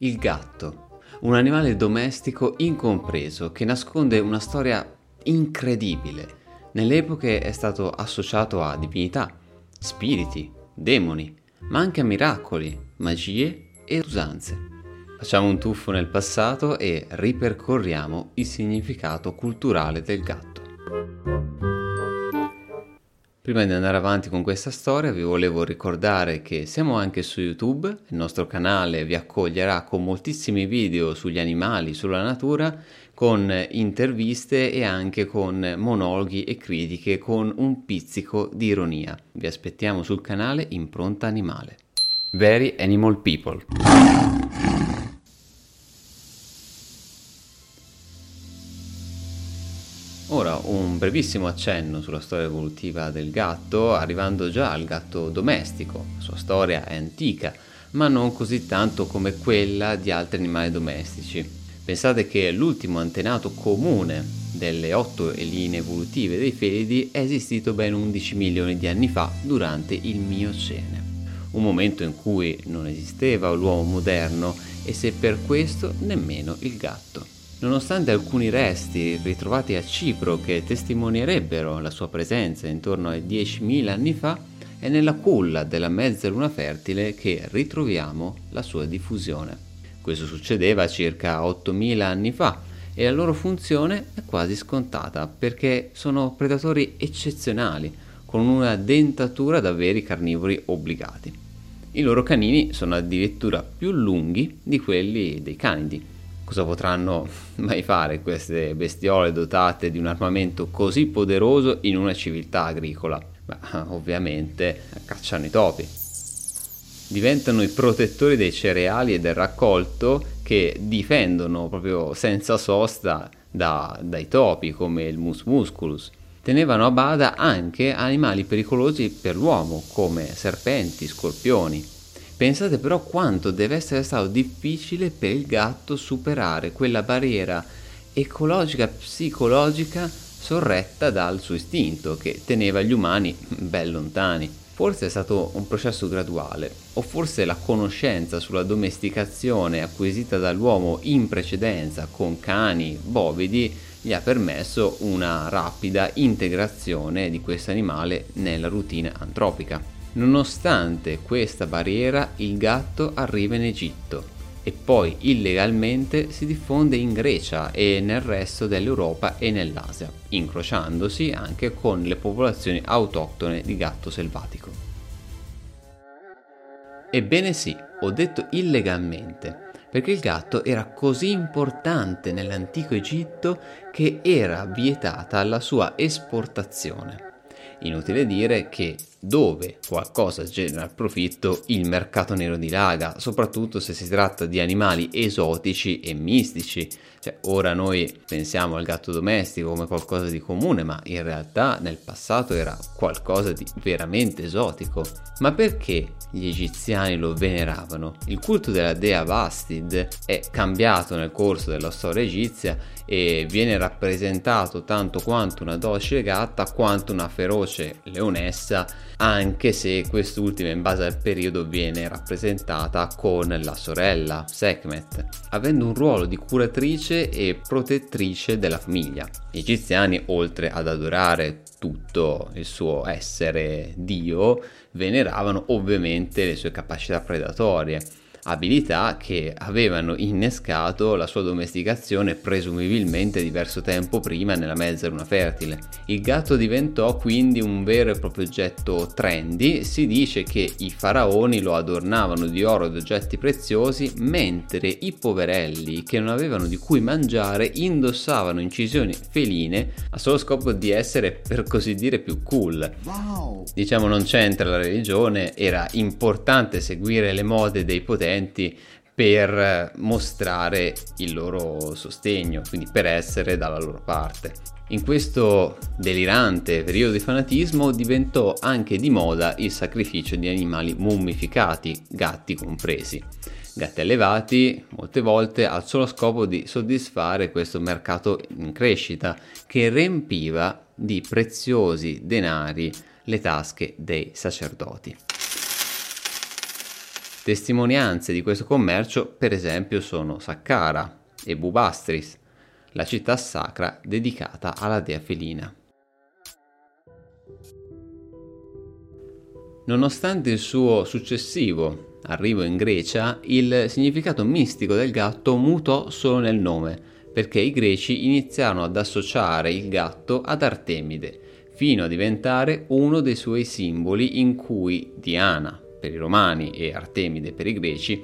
Il gatto, un animale domestico incompreso che nasconde una storia incredibile. Nelle epoche è stato associato a divinità, spiriti, demoni, ma anche a miracoli, magie e usanze. Facciamo un tuffo nel passato e ripercorriamo il significato culturale del gatto. Prima di andare avanti con questa storia vi volevo ricordare che siamo anche su YouTube, il nostro canale vi accoglierà con moltissimi video sugli animali, sulla natura, con interviste e anche con monologhi e critiche con un pizzico di ironia. Vi aspettiamo sul canale Impronta Animale. Very Animal People. Ora un brevissimo accenno sulla storia evolutiva del gatto, arrivando già al gatto domestico. La sua storia è antica, ma non così tanto come quella di altri animali domestici. Pensate che l'ultimo antenato comune delle otto linee evolutive dei felidi è esistito ben 11 milioni di anni fa durante il Miocene, un momento in cui non esisteva l'uomo moderno e se per questo nemmeno il gatto. Nonostante alcuni resti ritrovati a Cipro che testimonierebbero la sua presenza intorno ai 10.000 anni fa, è nella culla della mezzaluna fertile che ritroviamo la sua diffusione. Questo succedeva circa 8.000 anni fa e la loro funzione è quasi scontata perché sono predatori eccezionali con una dentatura da veri carnivori obbligati. I loro canini sono addirittura più lunghi di quelli dei canidi cosa potranno mai fare queste bestiole dotate di un armamento così poderoso in una civiltà agricola? Beh, ovviamente cacciano i topi. Diventano i protettori dei cereali e del raccolto che difendono proprio senza sosta da, dai topi come il mus musculus. Tenevano a bada anche animali pericolosi per l'uomo come serpenti, scorpioni Pensate però quanto deve essere stato difficile per il gatto superare quella barriera ecologica psicologica sorretta dal suo istinto che teneva gli umani ben lontani. Forse è stato un processo graduale, o forse la conoscenza sulla domesticazione acquisita dall'uomo in precedenza con cani, bovidi, gli ha permesso una rapida integrazione di questo animale nella routine antropica. Nonostante questa barriera, il gatto arriva in Egitto e poi illegalmente si diffonde in Grecia e nel resto dell'Europa e nell'Asia, incrociandosi anche con le popolazioni autoctone di gatto selvatico. Ebbene sì, ho detto illegalmente, perché il gatto era così importante nell'antico Egitto che era vietata la sua esportazione. Inutile dire che dove qualcosa genera profitto, il mercato nero dilaga, soprattutto se si tratta di animali esotici e mistici. Cioè, ora noi pensiamo al gatto domestico come qualcosa di comune, ma in realtà nel passato era qualcosa di veramente esotico. Ma perché gli egiziani lo veneravano? Il culto della dea Bastid è cambiato nel corso della storia egizia e viene rappresentato tanto quanto una docile gatta quanto una feroce leonessa anche se quest'ultima in base al periodo viene rappresentata con la sorella Sekhmet, avendo un ruolo di curatrice e protettrice della famiglia. Gli egiziani, oltre ad adorare tutto il suo essere Dio, veneravano ovviamente le sue capacità predatorie abilità che avevano innescato la sua domesticazione presumibilmente diverso tempo prima nella mezzaluna fertile. Il gatto diventò quindi un vero e proprio oggetto trendy, si dice che i faraoni lo adornavano di oro ed oggetti preziosi, mentre i poverelli che non avevano di cui mangiare indossavano incisioni feline a solo scopo di essere per così dire più cool. Wow. Diciamo non c'entra la religione, era importante seguire le mode dei potenti potenti per mostrare il loro sostegno, quindi per essere dalla loro parte. In questo delirante periodo di fanatismo diventò anche di moda il sacrificio di animali mummificati, gatti compresi. Gatti allevati molte volte al solo scopo di soddisfare questo mercato in crescita che riempiva di preziosi denari le tasche dei sacerdoti. Testimonianze di questo commercio, per esempio, sono Saqqara e Bubastris, la città sacra dedicata alla dea felina. Nonostante il suo successivo arrivo in Grecia, il significato mistico del gatto mutò solo nel nome, perché i greci iniziarono ad associare il gatto ad Artemide, fino a diventare uno dei suoi simboli in cui Diana, per i romani e Artemide per i greci,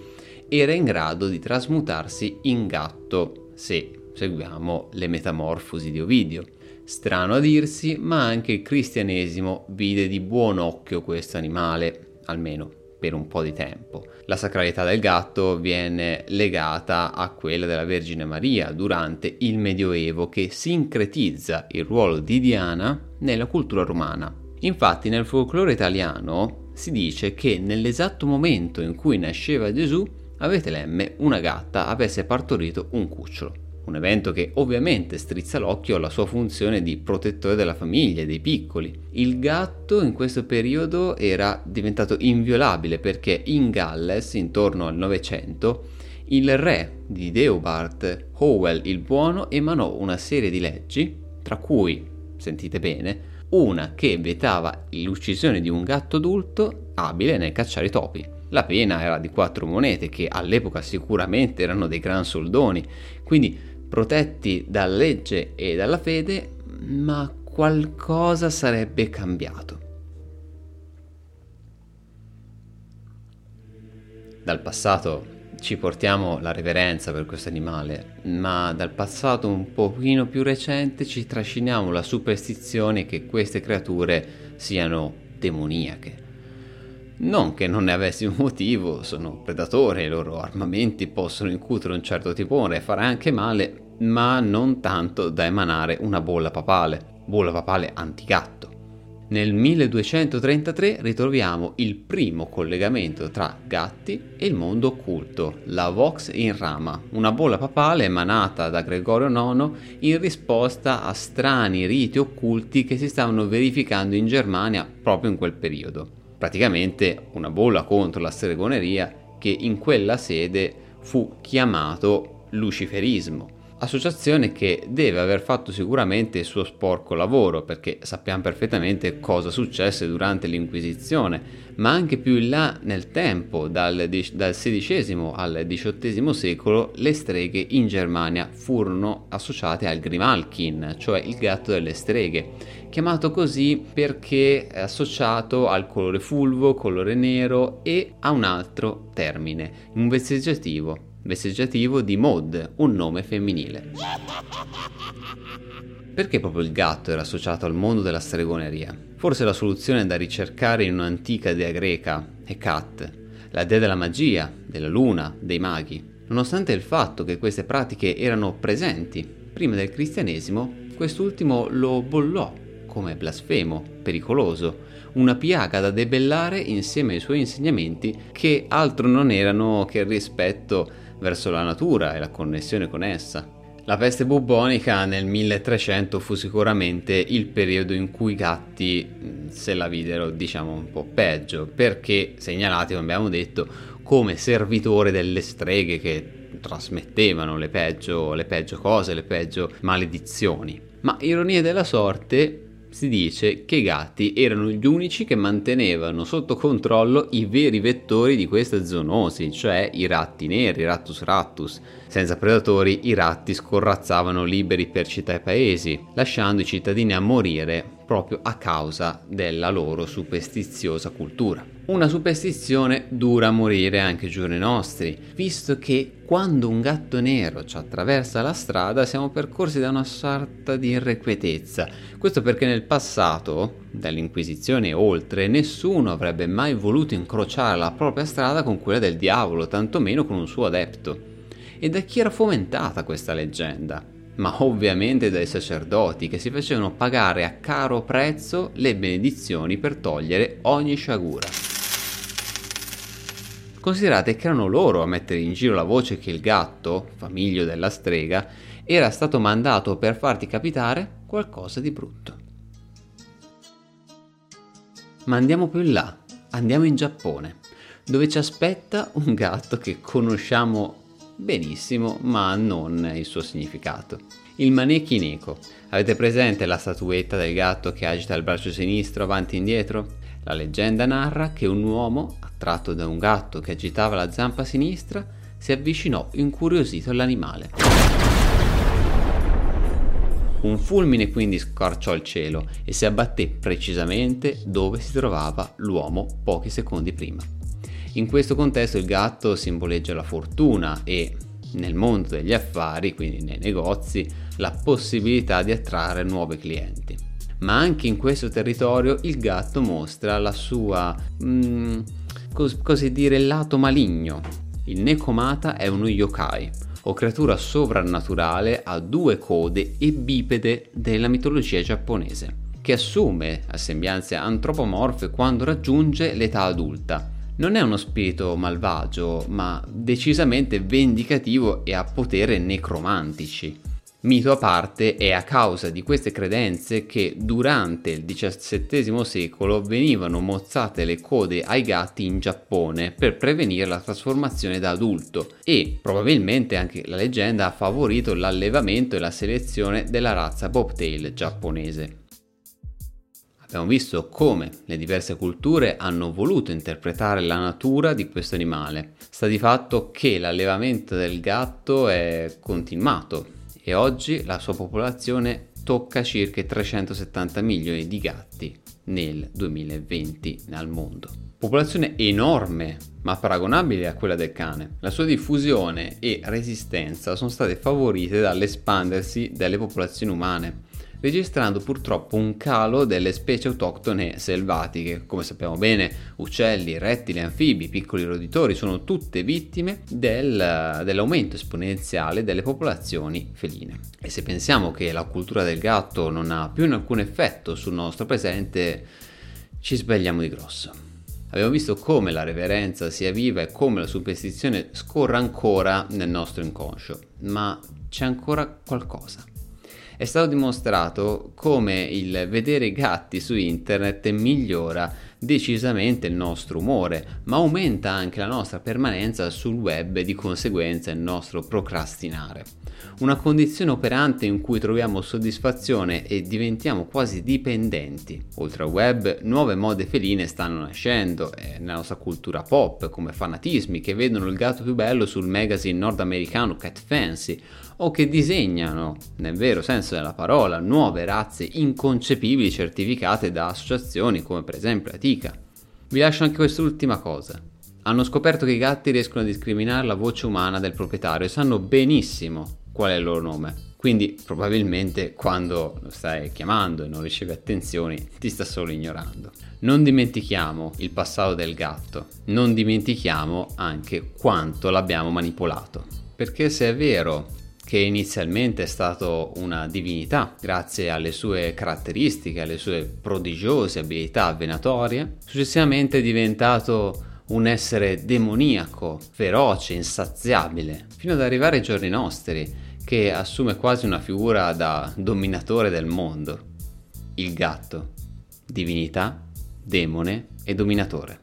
era in grado di trasmutarsi in gatto se seguiamo le metamorfosi di Ovidio. Strano a dirsi, ma anche il cristianesimo vide di buon occhio questo animale, almeno per un po' di tempo. La sacralità del gatto viene legata a quella della Vergine Maria durante il Medioevo che sincretizza il ruolo di Diana nella cultura romana. Infatti nel folklore italiano si dice che nell'esatto momento in cui nasceva Gesù, a Betlemme una gatta avesse partorito un cucciolo. Un evento che ovviamente strizza l'occhio alla sua funzione di protettore della famiglia e dei piccoli. Il gatto in questo periodo era diventato inviolabile perché in Galles, intorno al Novecento, il re di Deobart, Howell il Buono, emanò una serie di leggi, tra cui, sentite bene, una che vietava l'uccisione di un gatto adulto abile nel cacciare i topi. La pena era di quattro monete, che all'epoca sicuramente erano dei gran soldoni, quindi protetti dalla legge e dalla fede, ma qualcosa sarebbe cambiato. Dal passato ci portiamo la reverenza per questo animale, ma dal passato un pochino più recente ci trasciniamo la superstizione che queste creature siano demoniache. Non che non ne avessi un motivo, sono predatori, i loro armamenti possono incutere un certo timore e fare anche male, ma non tanto da emanare una bolla papale, bolla papale antigatto. Nel 1233 ritroviamo il primo collegamento tra gatti e il mondo occulto, la Vox in Rama, una bolla papale emanata da Gregorio IX in risposta a strani riti occulti che si stavano verificando in Germania proprio in quel periodo. Praticamente una bolla contro la stregoneria che in quella sede fu chiamato luciferismo associazione che deve aver fatto sicuramente il suo sporco lavoro perché sappiamo perfettamente cosa successe durante l'Inquisizione, ma anche più in là nel tempo, dal, dal XVI al XVIII secolo, le streghe in Germania furono associate al Grimalkin, cioè il gatto delle streghe, chiamato così perché è associato al colore fulvo, colore nero e a un altro termine, un vezzeggiativo vesteggiativo di Maud, un nome femminile. Perché proprio il gatto era associato al mondo della stregoneria? Forse la soluzione da ricercare in un'antica dea greca, Hecat, la dea della magia, della luna, dei maghi. Nonostante il fatto che queste pratiche erano presenti prima del cristianesimo, quest'ultimo lo bollò come blasfemo, pericoloso, una piaga da debellare insieme ai suoi insegnamenti che altro non erano che il rispetto verso la natura e la connessione con essa. La peste bubbonica nel 1300 fu sicuramente il periodo in cui i gatti se la videro diciamo un po' peggio, perché segnalati, come abbiamo detto, come servitori delle streghe che trasmettevano le peggio, le peggio cose, le peggio maledizioni. Ma ironia della sorte, si dice che i gatti erano gli unici che mantenevano sotto controllo i veri vettori di queste zoonosi, cioè i ratti neri, Rattus rattus. Senza predatori i ratti scorrazzavano liberi per città e paesi, lasciando i cittadini a morire proprio a causa della loro superstiziosa cultura. Una superstizione dura a morire anche ai giorni nostri, visto che quando un gatto nero ci attraversa la strada siamo percorsi da una sorta di irrequietezza. Questo perché nel passato, dall'Inquisizione e oltre, nessuno avrebbe mai voluto incrociare la propria strada con quella del diavolo, tantomeno con un suo adepto. E da chi era fomentata questa leggenda? Ma ovviamente dai sacerdoti che si facevano pagare a caro prezzo le benedizioni per togliere ogni sciagura. Considerate che erano loro a mettere in giro la voce che il gatto, famiglio della strega, era stato mandato per farti capitare qualcosa di brutto. Ma andiamo più in là, andiamo in Giappone, dove ci aspetta un gatto che conosciamo benissimo, ma non il suo significato. Il maneki neko. Avete presente la statuetta del gatto che agita il braccio sinistro avanti e indietro? La leggenda narra che un uomo, attratto da un gatto che agitava la zampa sinistra, si avvicinò incuriosito all'animale. Un fulmine quindi scorciò il cielo e si abbatté precisamente dove si trovava l'uomo pochi secondi prima. In questo contesto il gatto simboleggia la fortuna e nel mondo degli affari, quindi nei negozi, la possibilità di attrarre nuovi clienti. Ma anche in questo territorio il gatto mostra la sua, mm, cos- così dire, lato maligno. Il Nekomata è uno yokai, o creatura sovrannaturale a due code e bipede della mitologia giapponese, che assume sembianze antropomorfe quando raggiunge l'età adulta non è uno spirito malvagio, ma decisamente vendicativo e a potere necromantici. Mito a parte è a causa di queste credenze che durante il XVII secolo venivano mozzate le code ai gatti in Giappone per prevenire la trasformazione da adulto e probabilmente anche la leggenda ha favorito l'allevamento e la selezione della razza bobtail giapponese. Abbiamo visto come le diverse culture hanno voluto interpretare la natura di questo animale. Sta di fatto che l'allevamento del gatto è continuato e oggi la sua popolazione tocca circa 370 milioni di gatti nel 2020 al mondo. Popolazione enorme, ma paragonabile a quella del cane. La sua diffusione e resistenza sono state favorite dall'espandersi delle popolazioni umane registrando purtroppo un calo delle specie autoctone selvatiche. Come sappiamo bene, uccelli, rettili, anfibi, piccoli roditori sono tutte vittime del, dell'aumento esponenziale delle popolazioni feline. E se pensiamo che la cultura del gatto non ha più alcun effetto sul nostro presente, ci sbagliamo di grosso. Abbiamo visto come la reverenza sia viva e come la superstizione scorra ancora nel nostro inconscio, ma c'è ancora qualcosa è stato dimostrato come il vedere gatti su internet migliora decisamente il nostro umore, ma aumenta anche la nostra permanenza sul web e di conseguenza il nostro procrastinare. Una condizione operante in cui troviamo soddisfazione e diventiamo quasi dipendenti. Oltre al web, nuove mode feline stanno nascendo eh, nella nostra cultura pop, come fanatismi che vedono il gatto più bello sul magazine nordamericano Cat Fancy o che disegnano, nel vero senso della parola, nuove razze inconcepibili certificate da associazioni come per esempio la TICA. Vi lascio anche quest'ultima cosa. Hanno scoperto che i gatti riescono a discriminare la voce umana del proprietario e sanno benissimo qual è il loro nome. Quindi probabilmente quando lo stai chiamando e non ricevi attenzioni ti sta solo ignorando. Non dimentichiamo il passato del gatto, non dimentichiamo anche quanto l'abbiamo manipolato. Perché se è vero che inizialmente è stato una divinità grazie alle sue caratteristiche, alle sue prodigiose abilità venatorie, successivamente è diventato un essere demoniaco, feroce, insaziabile, fino ad arrivare ai giorni nostri, che assume quasi una figura da dominatore del mondo. Il gatto, divinità, demone e dominatore.